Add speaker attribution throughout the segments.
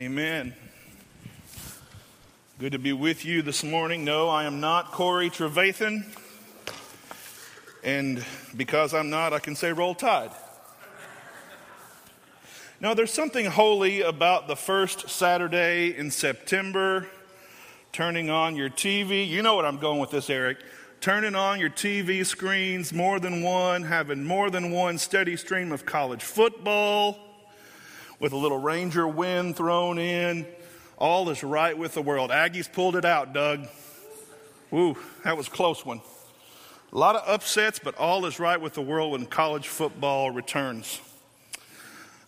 Speaker 1: Amen. Good to be with you this morning. No, I am not Corey Trevathan. And because I'm not, I can say roll tide. Now, there's something holy about the first Saturday in September, turning on your TV. You know what I'm going with this, Eric. Turning on your TV screens, more than one, having more than one steady stream of college football with a little Ranger wind thrown in. All is right with the world. Aggies pulled it out, Doug. Woo, that was close one. A lot of upsets, but all is right with the world when college football returns.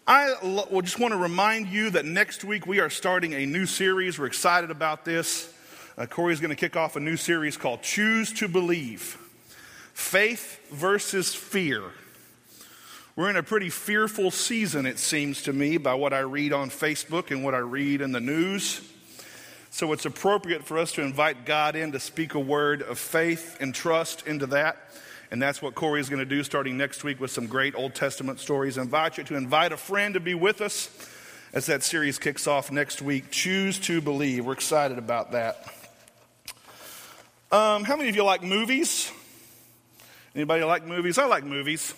Speaker 1: I just want to remind you that next week we are starting a new series. We're excited about this. Uh, Corey's going to kick off a new series called Choose to Believe Faith versus Fear. We're in a pretty fearful season, it seems to me, by what I read on Facebook and what I read in the news. So it's appropriate for us to invite God in to speak a word of faith and trust into that. And that's what Corey is going to do starting next week with some great Old Testament stories. I invite you to invite a friend to be with us as that series kicks off next week. Choose to believe. We're excited about that. Um, how many of you like movies? Anybody like movies? I like movies.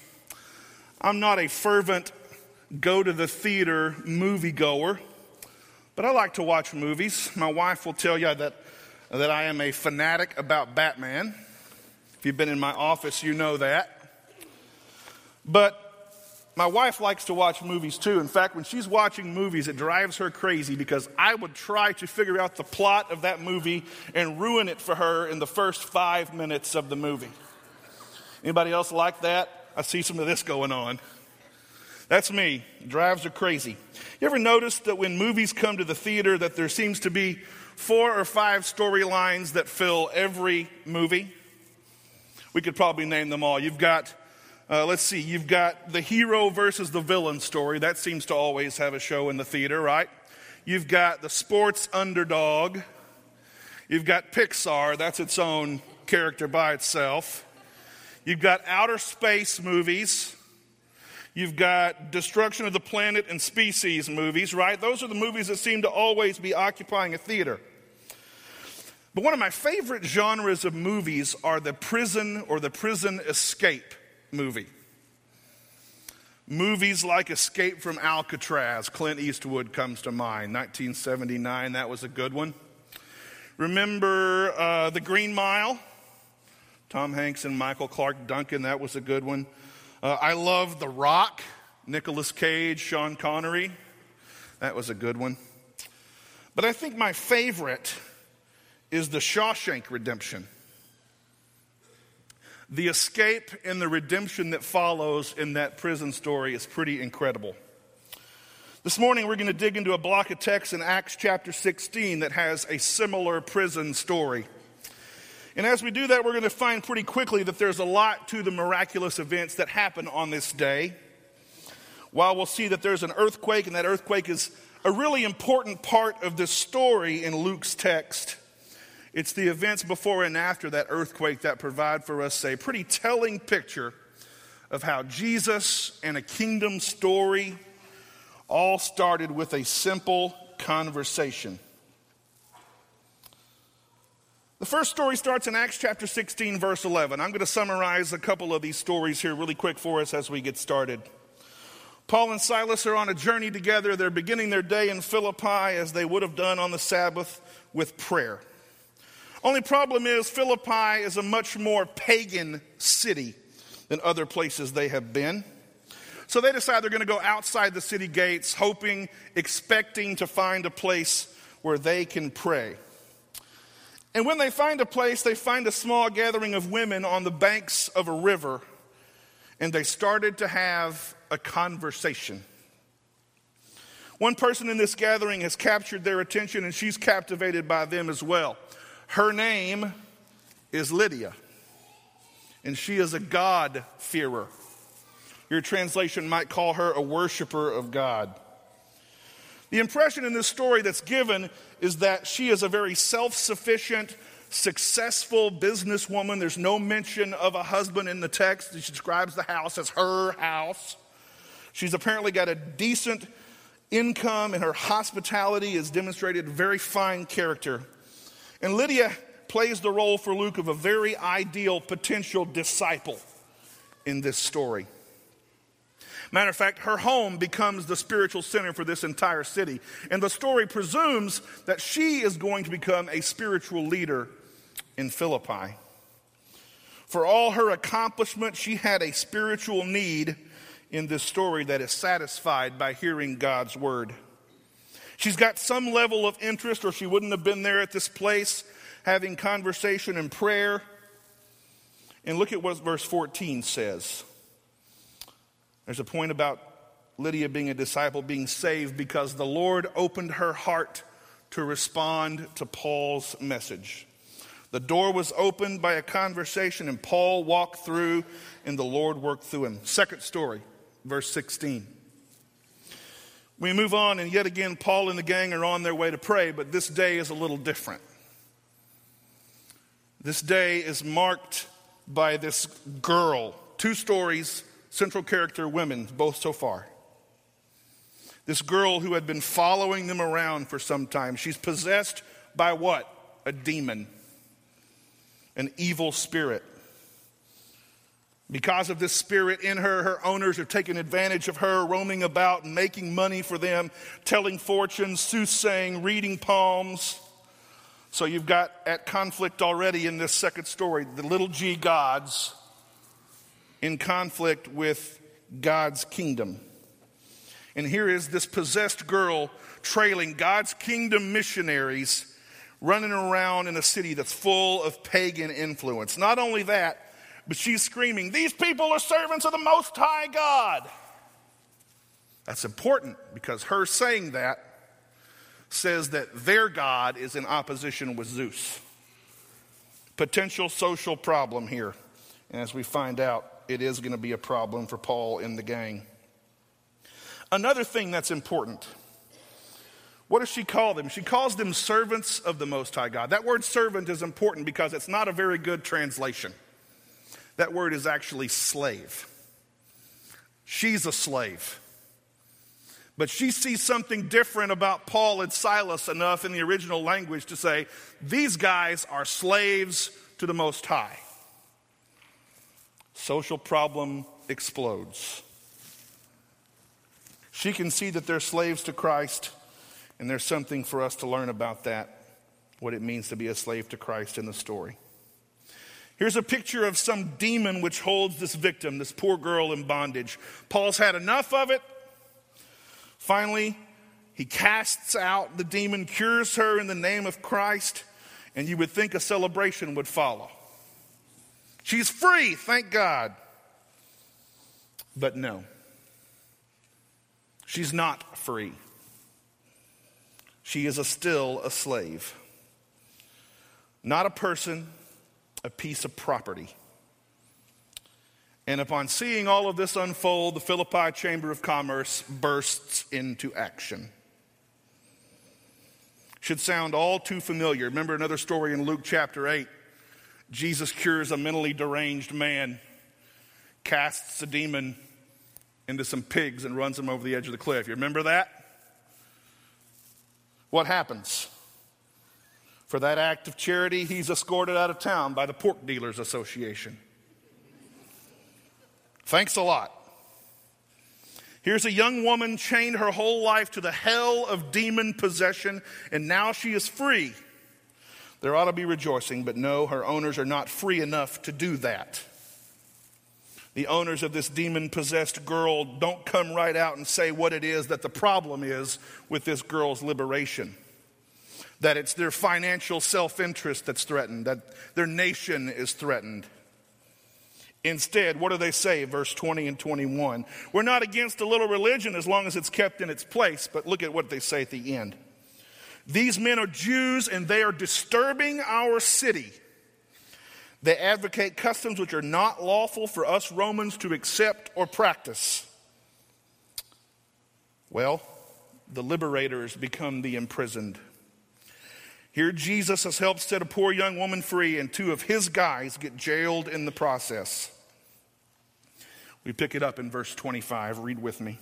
Speaker 1: I'm not a fervent go to the theater movie goer, but I like to watch movies. My wife will tell you that, that I am a fanatic about Batman. If you've been in my office, you know that. But my wife likes to watch movies too. In fact, when she's watching movies, it drives her crazy because I would try to figure out the plot of that movie and ruin it for her in the first five minutes of the movie. Anybody else like that? I see some of this going on. That's me. Drives are crazy. You ever notice that when movies come to the theater that there seems to be four or five storylines that fill every movie? We could probably name them all. You've got uh, let's see, you've got the hero versus the villain story. That seems to always have a show in the theater, right? You've got the sports underdog. You've got Pixar. That's its own character by itself. You've got outer space movies. You've got destruction of the planet and species movies, right? Those are the movies that seem to always be occupying a theater. But one of my favorite genres of movies are the prison or the prison escape movie. Movies like Escape from Alcatraz, Clint Eastwood comes to mind, 1979, that was a good one. Remember uh, The Green Mile? Tom Hanks and Michael Clarke Duncan, that was a good one. Uh, I love The Rock, Nicolas Cage, Sean Connery. That was a good one. But I think my favorite is The Shawshank Redemption. The escape and the redemption that follows in that prison story is pretty incredible. This morning, we're going to dig into a block of text in Acts chapter 16 that has a similar prison story. And as we do that, we're going to find pretty quickly that there's a lot to the miraculous events that happen on this day. While we'll see that there's an earthquake, and that earthquake is a really important part of this story in Luke's text, it's the events before and after that earthquake that provide for us a pretty telling picture of how Jesus and a kingdom story all started with a simple conversation. The first story starts in Acts chapter 16, verse 11. I'm going to summarize a couple of these stories here really quick for us as we get started. Paul and Silas are on a journey together. They're beginning their day in Philippi as they would have done on the Sabbath with prayer. Only problem is, Philippi is a much more pagan city than other places they have been. So they decide they're going to go outside the city gates, hoping, expecting to find a place where they can pray. And when they find a place, they find a small gathering of women on the banks of a river, and they started to have a conversation. One person in this gathering has captured their attention, and she's captivated by them as well. Her name is Lydia, and she is a God-fearer. Your translation might call her a worshiper of God. The impression in this story that's given is that she is a very self sufficient, successful businesswoman. There's no mention of a husband in the text. She describes the house as her house. She's apparently got a decent income and her hospitality is demonstrated very fine character. And Lydia plays the role for Luke of a very ideal potential disciple in this story. Matter of fact, her home becomes the spiritual center for this entire city. And the story presumes that she is going to become a spiritual leader in Philippi. For all her accomplishment, she had a spiritual need in this story that is satisfied by hearing God's word. She's got some level of interest, or she wouldn't have been there at this place having conversation and prayer. And look at what verse 14 says. There's a point about Lydia being a disciple, being saved, because the Lord opened her heart to respond to Paul's message. The door was opened by a conversation, and Paul walked through, and the Lord worked through him. Second story, verse 16. We move on, and yet again, Paul and the gang are on their way to pray, but this day is a little different. This day is marked by this girl. Two stories, central character women, both so far. This girl who had been following them around for some time. She's possessed by what? A demon, an evil spirit. Because of this spirit in her, her owners are taking advantage of her, roaming about and making money for them, telling fortunes, soothsaying, reading palms. So you've got at conflict already in this second story the little g gods in conflict with God's kingdom. And here is this possessed girl trailing God's kingdom missionaries running around in a city that's full of pagan influence. Not only that, but she's screaming, These people are servants of the Most High God. That's important because her saying that says that their God is in opposition with Zeus. Potential social problem here. And as we find out, it is going to be a problem for Paul and the gang. Another thing that's important. What does she call them? She calls them servants of the Most High God. That word servant is important because it's not a very good translation. That word is actually slave. She's a slave. But she sees something different about Paul and Silas enough in the original language to say, these guys are slaves to the Most High. Social problem explodes. She can see that they're slaves to Christ, and there's something for us to learn about that, what it means to be a slave to Christ in the story. Here's a picture of some demon which holds this victim, this poor girl in bondage. Paul's had enough of it. Finally, he casts out the demon, cures her in the name of Christ, and you would think a celebration would follow. She's free, thank God. But no, she's not free. She is a still a slave. Not a person, a piece of property. And upon seeing all of this unfold, the Philippi Chamber of Commerce bursts into action. Should sound all too familiar. Remember another story in Luke chapter 8. Jesus cures a mentally deranged man, casts a demon into some pigs, and runs him over the edge of the cliff. You remember that? What happens? For that act of charity, he's escorted out of town by the Pork Dealers Association. Thanks a lot. Here's a young woman chained her whole life to the hell of demon possession, and now she is free. There ought to be rejoicing, but no, her owners are not free enough to do that. The owners of this demon possessed girl don't come right out and say what it is that the problem is with this girl's liberation. That it's their financial self interest that's threatened, that their nation is threatened. Instead, what do they say, verse 20 and 21? We're not against a little religion as long as it's kept in its place, but look at what they say at the end. These men are Jews and they are disturbing our city. They advocate customs which are not lawful for us Romans to accept or practice. Well, the liberators become the imprisoned. Here, Jesus has helped set a poor young woman free, and two of his guys get jailed in the process. We pick it up in verse 25. Read with me.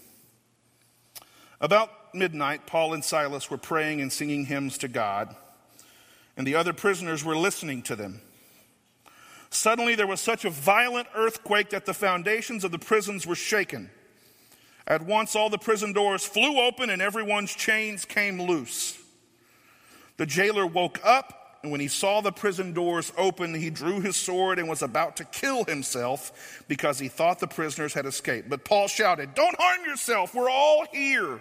Speaker 1: About midnight, Paul and Silas were praying and singing hymns to God, and the other prisoners were listening to them. Suddenly, there was such a violent earthquake that the foundations of the prisons were shaken. At once, all the prison doors flew open and everyone's chains came loose. The jailer woke up, and when he saw the prison doors open, he drew his sword and was about to kill himself because he thought the prisoners had escaped. But Paul shouted, Don't harm yourself, we're all here.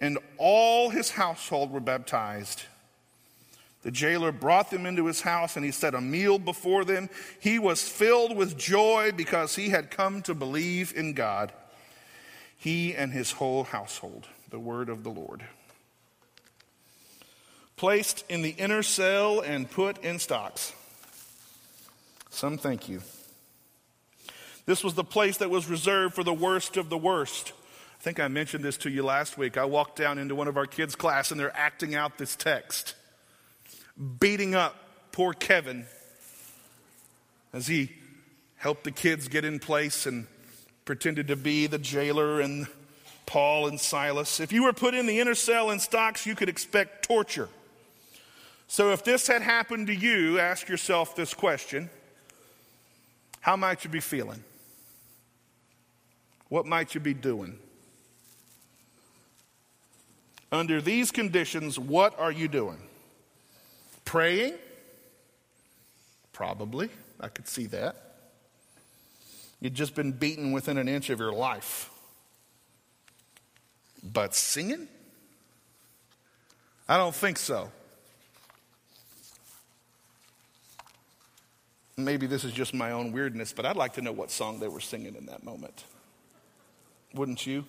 Speaker 1: and all his household were baptized. The jailer brought them into his house and he set a meal before them. He was filled with joy because he had come to believe in God, he and his whole household. The word of the Lord. Placed in the inner cell and put in stocks. Some thank you. This was the place that was reserved for the worst of the worst. I think I mentioned this to you last week. I walked down into one of our kids' class and they're acting out this text beating up poor Kevin as he helped the kids get in place and pretended to be the jailer and Paul and Silas. If you were put in the inner cell in stocks, you could expect torture. So if this had happened to you, ask yourself this question How might you be feeling? What might you be doing? Under these conditions, what are you doing? Praying? Probably. I could see that. You'd just been beaten within an inch of your life. But singing? I don't think so. Maybe this is just my own weirdness, but I'd like to know what song they were singing in that moment. Wouldn't you?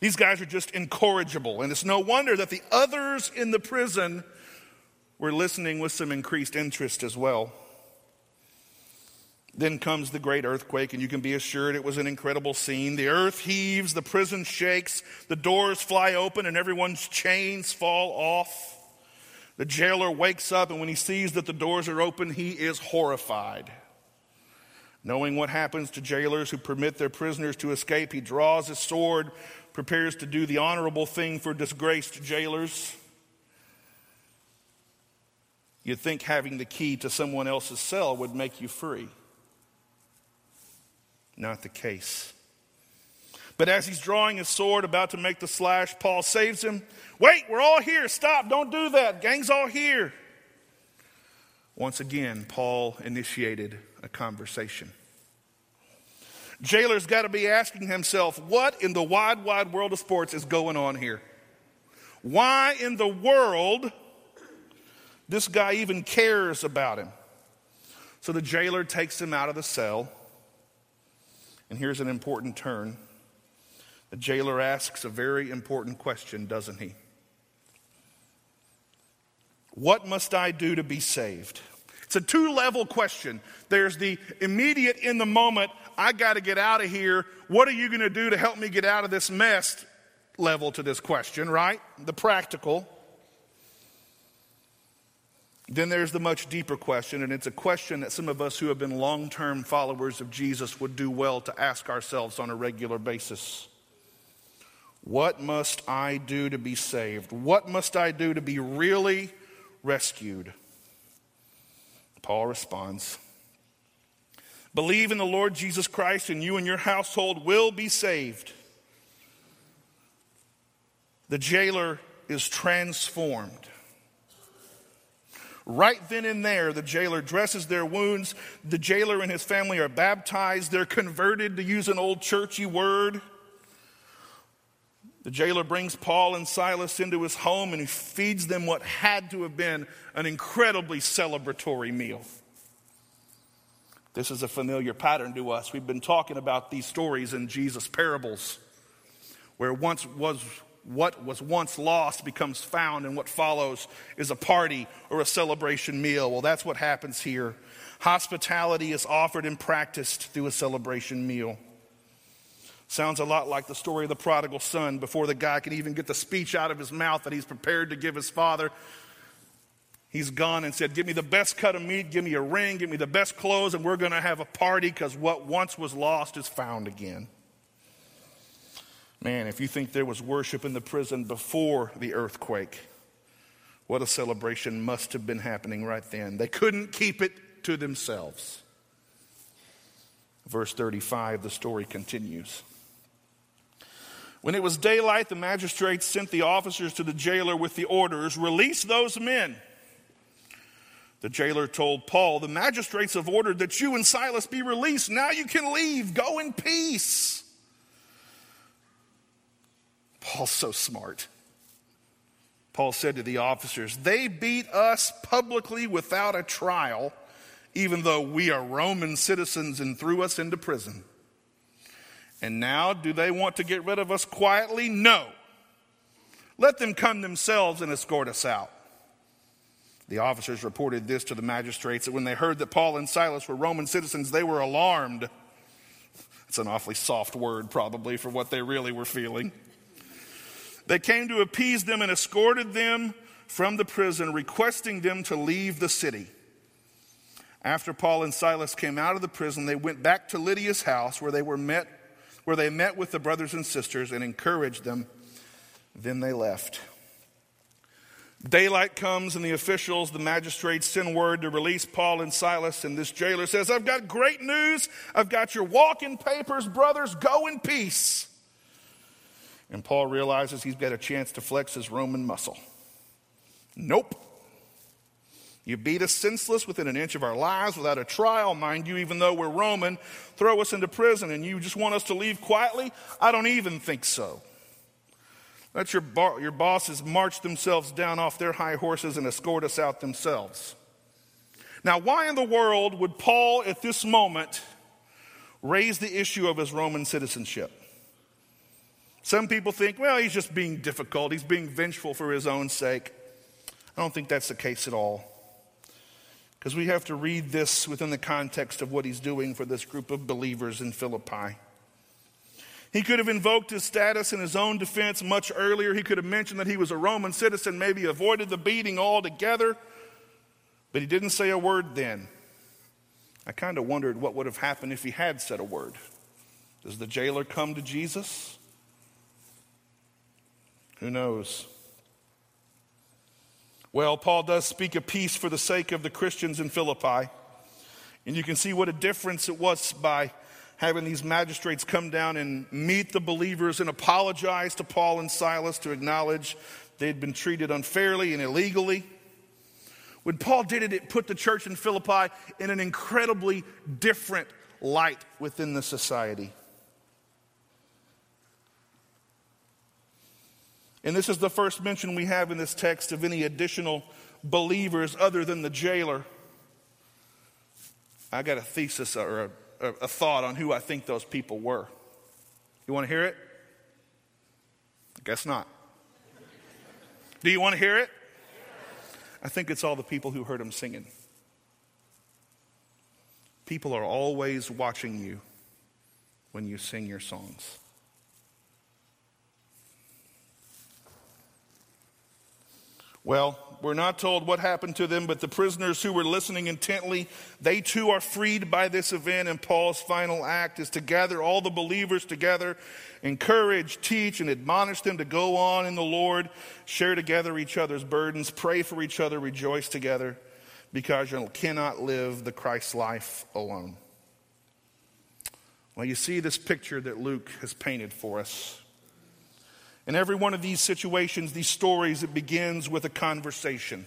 Speaker 1: These guys are just incorrigible, and it's no wonder that the others in the prison were listening with some increased interest as well. Then comes the great earthquake, and you can be assured it was an incredible scene. The earth heaves, the prison shakes, the doors fly open, and everyone's chains fall off. The jailer wakes up, and when he sees that the doors are open, he is horrified. Knowing what happens to jailers who permit their prisoners to escape, he draws his sword, prepares to do the honorable thing for disgraced jailers. You'd think having the key to someone else's cell would make you free. Not the case. But as he's drawing his sword, about to make the slash, Paul saves him. Wait, we're all here. Stop. Don't do that. Gang's all here. Once again, Paul initiated a conversation. Jailer's got to be asking himself, what in the wide, wide world of sports is going on here? Why in the world this guy even cares about him? So the jailer takes him out of the cell. And here's an important turn. The jailer asks a very important question, doesn't he? What must I do to be saved? It's a two level question. There's the immediate in the moment, I got to get out of here. What are you going to do to help me get out of this mess level to this question, right? The practical. Then there's the much deeper question, and it's a question that some of us who have been long term followers of Jesus would do well to ask ourselves on a regular basis. What must I do to be saved? What must I do to be really rescued? Paul responds Believe in the Lord Jesus Christ, and you and your household will be saved. The jailer is transformed. Right then and there, the jailer dresses their wounds. The jailer and his family are baptized. They're converted, to use an old churchy word. The jailer brings Paul and Silas into his home and he feeds them what had to have been an incredibly celebratory meal. This is a familiar pattern to us. We've been talking about these stories in Jesus' parables, where once was what was once lost becomes found, and what follows is a party or a celebration meal. Well, that's what happens here. Hospitality is offered and practiced through a celebration meal. Sounds a lot like the story of the prodigal son before the guy can even get the speech out of his mouth that he's prepared to give his father. He's gone and said, Give me the best cut of meat, give me a ring, give me the best clothes, and we're going to have a party because what once was lost is found again. Man, if you think there was worship in the prison before the earthquake, what a celebration must have been happening right then. They couldn't keep it to themselves. Verse 35, the story continues. When it was daylight, the magistrates sent the officers to the jailer with the orders release those men. The jailer told Paul, The magistrates have ordered that you and Silas be released. Now you can leave. Go in peace. Paul's so smart. Paul said to the officers, They beat us publicly without a trial, even though we are Roman citizens and threw us into prison. And now, do they want to get rid of us quietly? No. Let them come themselves and escort us out. The officers reported this to the magistrates that when they heard that Paul and Silas were Roman citizens, they were alarmed. It's an awfully soft word, probably, for what they really were feeling. They came to appease them and escorted them from the prison, requesting them to leave the city. After Paul and Silas came out of the prison, they went back to Lydia's house where they were met where they met with the brothers and sisters and encouraged them. Then they left. Daylight comes, and the officials, the magistrates, send word to release Paul and Silas. And this jailer says, I've got great news. I've got your walking papers, brothers. Go in peace. And Paul realizes he's got a chance to flex his Roman muscle. Nope. You beat us senseless within an inch of our lives without a trial, mind you, even though we're Roman. Throw us into prison and you just want us to leave quietly? I don't even think so. Let your, your bosses march themselves down off their high horses and escort us out themselves. Now, why in the world would Paul at this moment raise the issue of his Roman citizenship? Some people think, well, he's just being difficult. He's being vengeful for his own sake. I don't think that's the case at all. Because we have to read this within the context of what he's doing for this group of believers in Philippi. He could have invoked his status in his own defense much earlier. He could have mentioned that he was a Roman citizen, maybe avoided the beating altogether. But he didn't say a word then. I kind of wondered what would have happened if he had said a word. Does the jailer come to Jesus? Who knows? Well, Paul does speak of peace for the sake of the Christians in Philippi. And you can see what a difference it was by having these magistrates come down and meet the believers and apologize to Paul and Silas to acknowledge they'd been treated unfairly and illegally. When Paul did it, it put the church in Philippi in an incredibly different light within the society. And this is the first mention we have in this text of any additional believers other than the jailer. I got a thesis or a, a, thought on who I think those people were. You want to hear it? I guess not. Do you want to hear it? I think it's all the people who heard him singing. People are always watching you when you sing your songs. Well, we're not told what happened to them, but the prisoners who were listening intently, they too are freed by this event. And Paul's final act is to gather all the believers together, encourage, teach, and admonish them to go on in the Lord, share together each other's burdens, pray for each other, rejoice together, because you cannot live the Christ life alone. Well, you see this picture that Luke has painted for us. In every one of these situations, these stories, it begins with a conversation.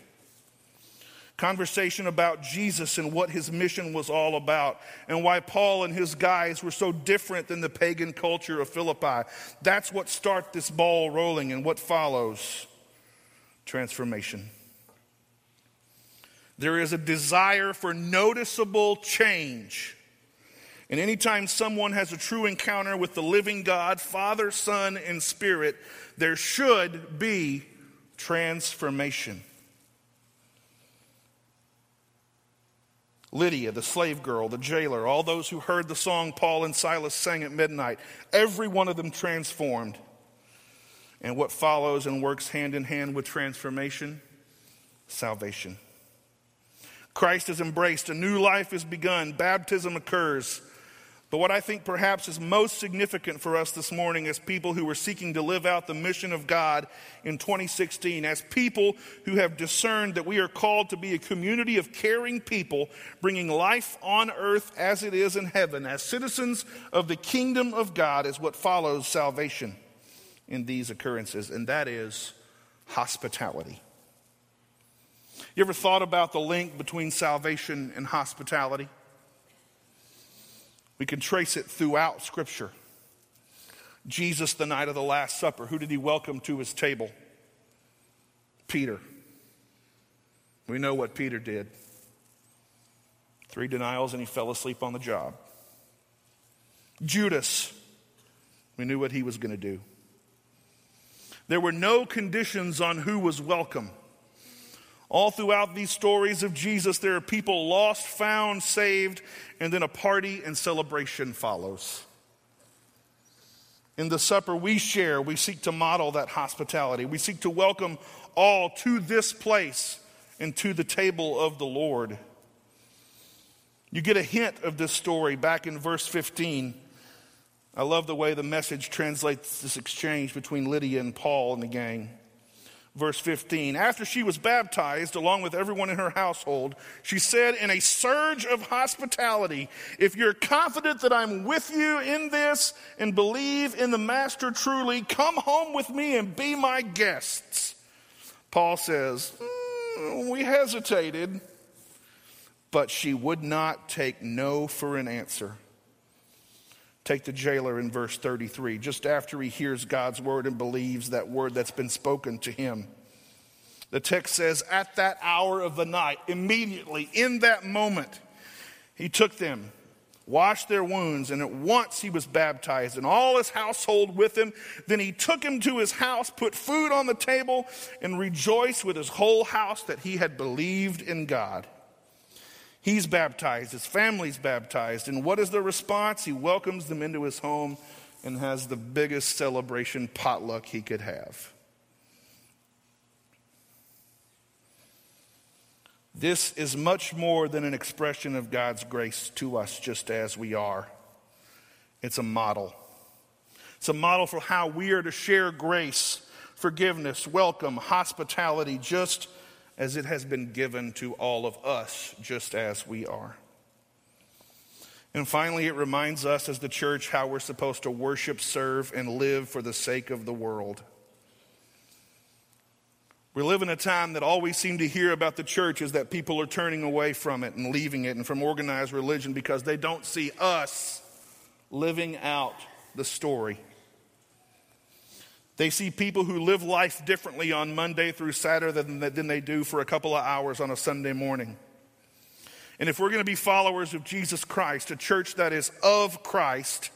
Speaker 1: Conversation about Jesus and what his mission was all about, and why Paul and his guys were so different than the pagan culture of Philippi. That's what starts this ball rolling, and what follows transformation. There is a desire for noticeable change And anytime someone has a true encounter with the living God, Father, Son, and Spirit, there should be transformation. Lydia, the slave girl, the jailer, all those who heard the song Paul and Silas sang at midnight, every one of them transformed. And what follows and works hand in hand with transformation? Salvation. Christ is embraced, a new life is begun, baptism occurs. But what I think perhaps is most significant for us this morning as people who are seeking to live out the mission of God in 2016, as people who have discerned that we are called to be a community of caring people, bringing life on earth as it is in heaven, as citizens of the kingdom of God, is what follows salvation in these occurrences, and that is hospitality. You ever thought about the link between salvation and hospitality? We can trace it throughout Scripture. Jesus, the night of the Last Supper, who did he welcome to his table? Peter. We know what Peter did three denials, and he fell asleep on the job. Judas, we knew what he was going to do. There were no conditions on who was welcome. All throughout these stories of Jesus, there are people lost, found, saved, and then a party and celebration follows. In the supper we share, we seek to model that hospitality. We seek to welcome all to this place and to the table of the Lord. You get a hint of this story back in verse 15. I love the way the message translates this exchange between Lydia and Paul and the gang. Verse 15 After she was baptized, along with everyone in her household, she said in a surge of hospitality, If you're confident that I'm with you in this and believe in the Master truly, come home with me and be my guests. Paul says, mm, We hesitated, but she would not take no for an answer. Take the jailer in verse 33, just after he hears God's word and believes that word that's been spoken to him. The text says, At that hour of the night, immediately in that moment, he took them, washed their wounds, and at once he was baptized, and all his household with him. Then he took him to his house, put food on the table, and rejoiced with his whole house that he had believed in God. He's baptized, his family's baptized. And what is the response? He welcomes them into his home and has the biggest celebration potluck he could have. This is much more than an expression of God's grace to us just as we are. It's a model. It's a model for how we are to share grace, forgiveness, welcome, hospitality, just as it has been given to all of us, just as we are. And finally, it reminds us as the church how we're supposed to worship, serve, and live for the sake of the world. We live in a time that all we seem to hear about the church is that people are turning away from it and leaving it and from organized religion because they don't see us living out the story. They see people who live life differently on Monday through Saturday than, than they do for a couple of hours on a Sunday morning. And if we're going to be followers of Jesus Christ, a church that is of Christ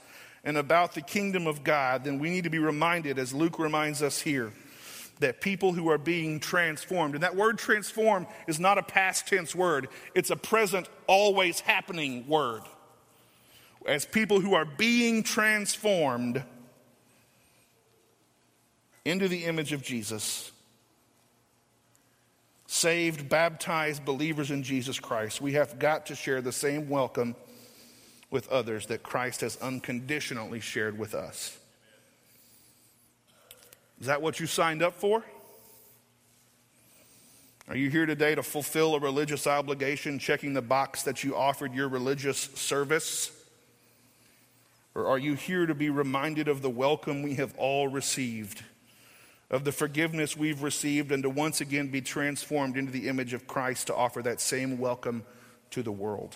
Speaker 1: and about the kingdom of God, then we need to be reminded, as Luke reminds us here, that people who are being transformed, and that word transform is not a past tense word, it's a present, always happening word. As people who are being transformed, into the image of Jesus. Saved, baptized believers in Jesus Christ, we have got to share the same welcome with others that Christ has unconditionally shared with us. Is that what you signed up for? Are you here today to fulfill a religious obligation, checking the box that you offered your religious service? Or are you here to be reminded of the welcome we have all received? Of the forgiveness we've received and to once again be transformed into the image of Christ to offer that same welcome to the world.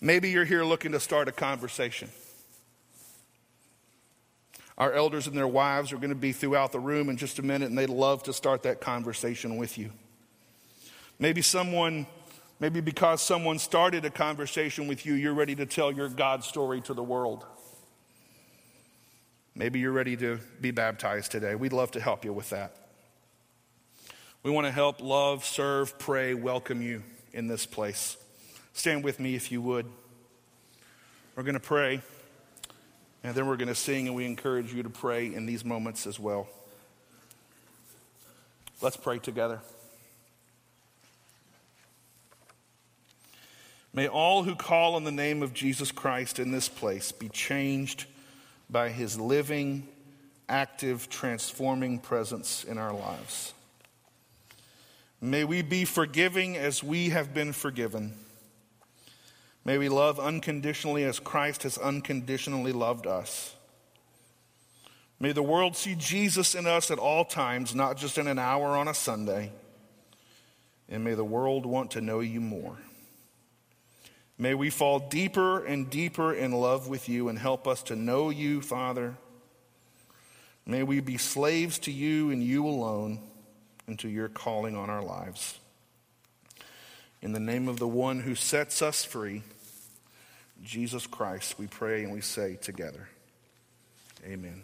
Speaker 1: Maybe you're here looking to start a conversation. Our elders and their wives are going to be throughout the room in just a minute, and they'd love to start that conversation with you. Maybe someone Maybe because someone started a conversation with you, you're ready to tell your God story to the world. Maybe you're ready to be baptized today. We'd love to help you with that. We want to help, love, serve, pray, welcome you in this place. Stand with me if you would. We're going to pray, and then we're going to sing, and we encourage you to pray in these moments as well. Let's pray together. May all who call on the name of Jesus Christ in this place be changed by his living, active, transforming presence in our lives. May we be forgiving as we have been forgiven. May we love unconditionally as Christ has unconditionally loved us. May the world see Jesus in us at all times, not just in an hour on a Sunday. And may the world want to know you more. May we fall deeper and deeper in love with you and help us to know you, Father. May we be slaves to you and you alone and to your calling on our lives. In the name of the one who sets us free, Jesus Christ, we pray and we say together, Amen.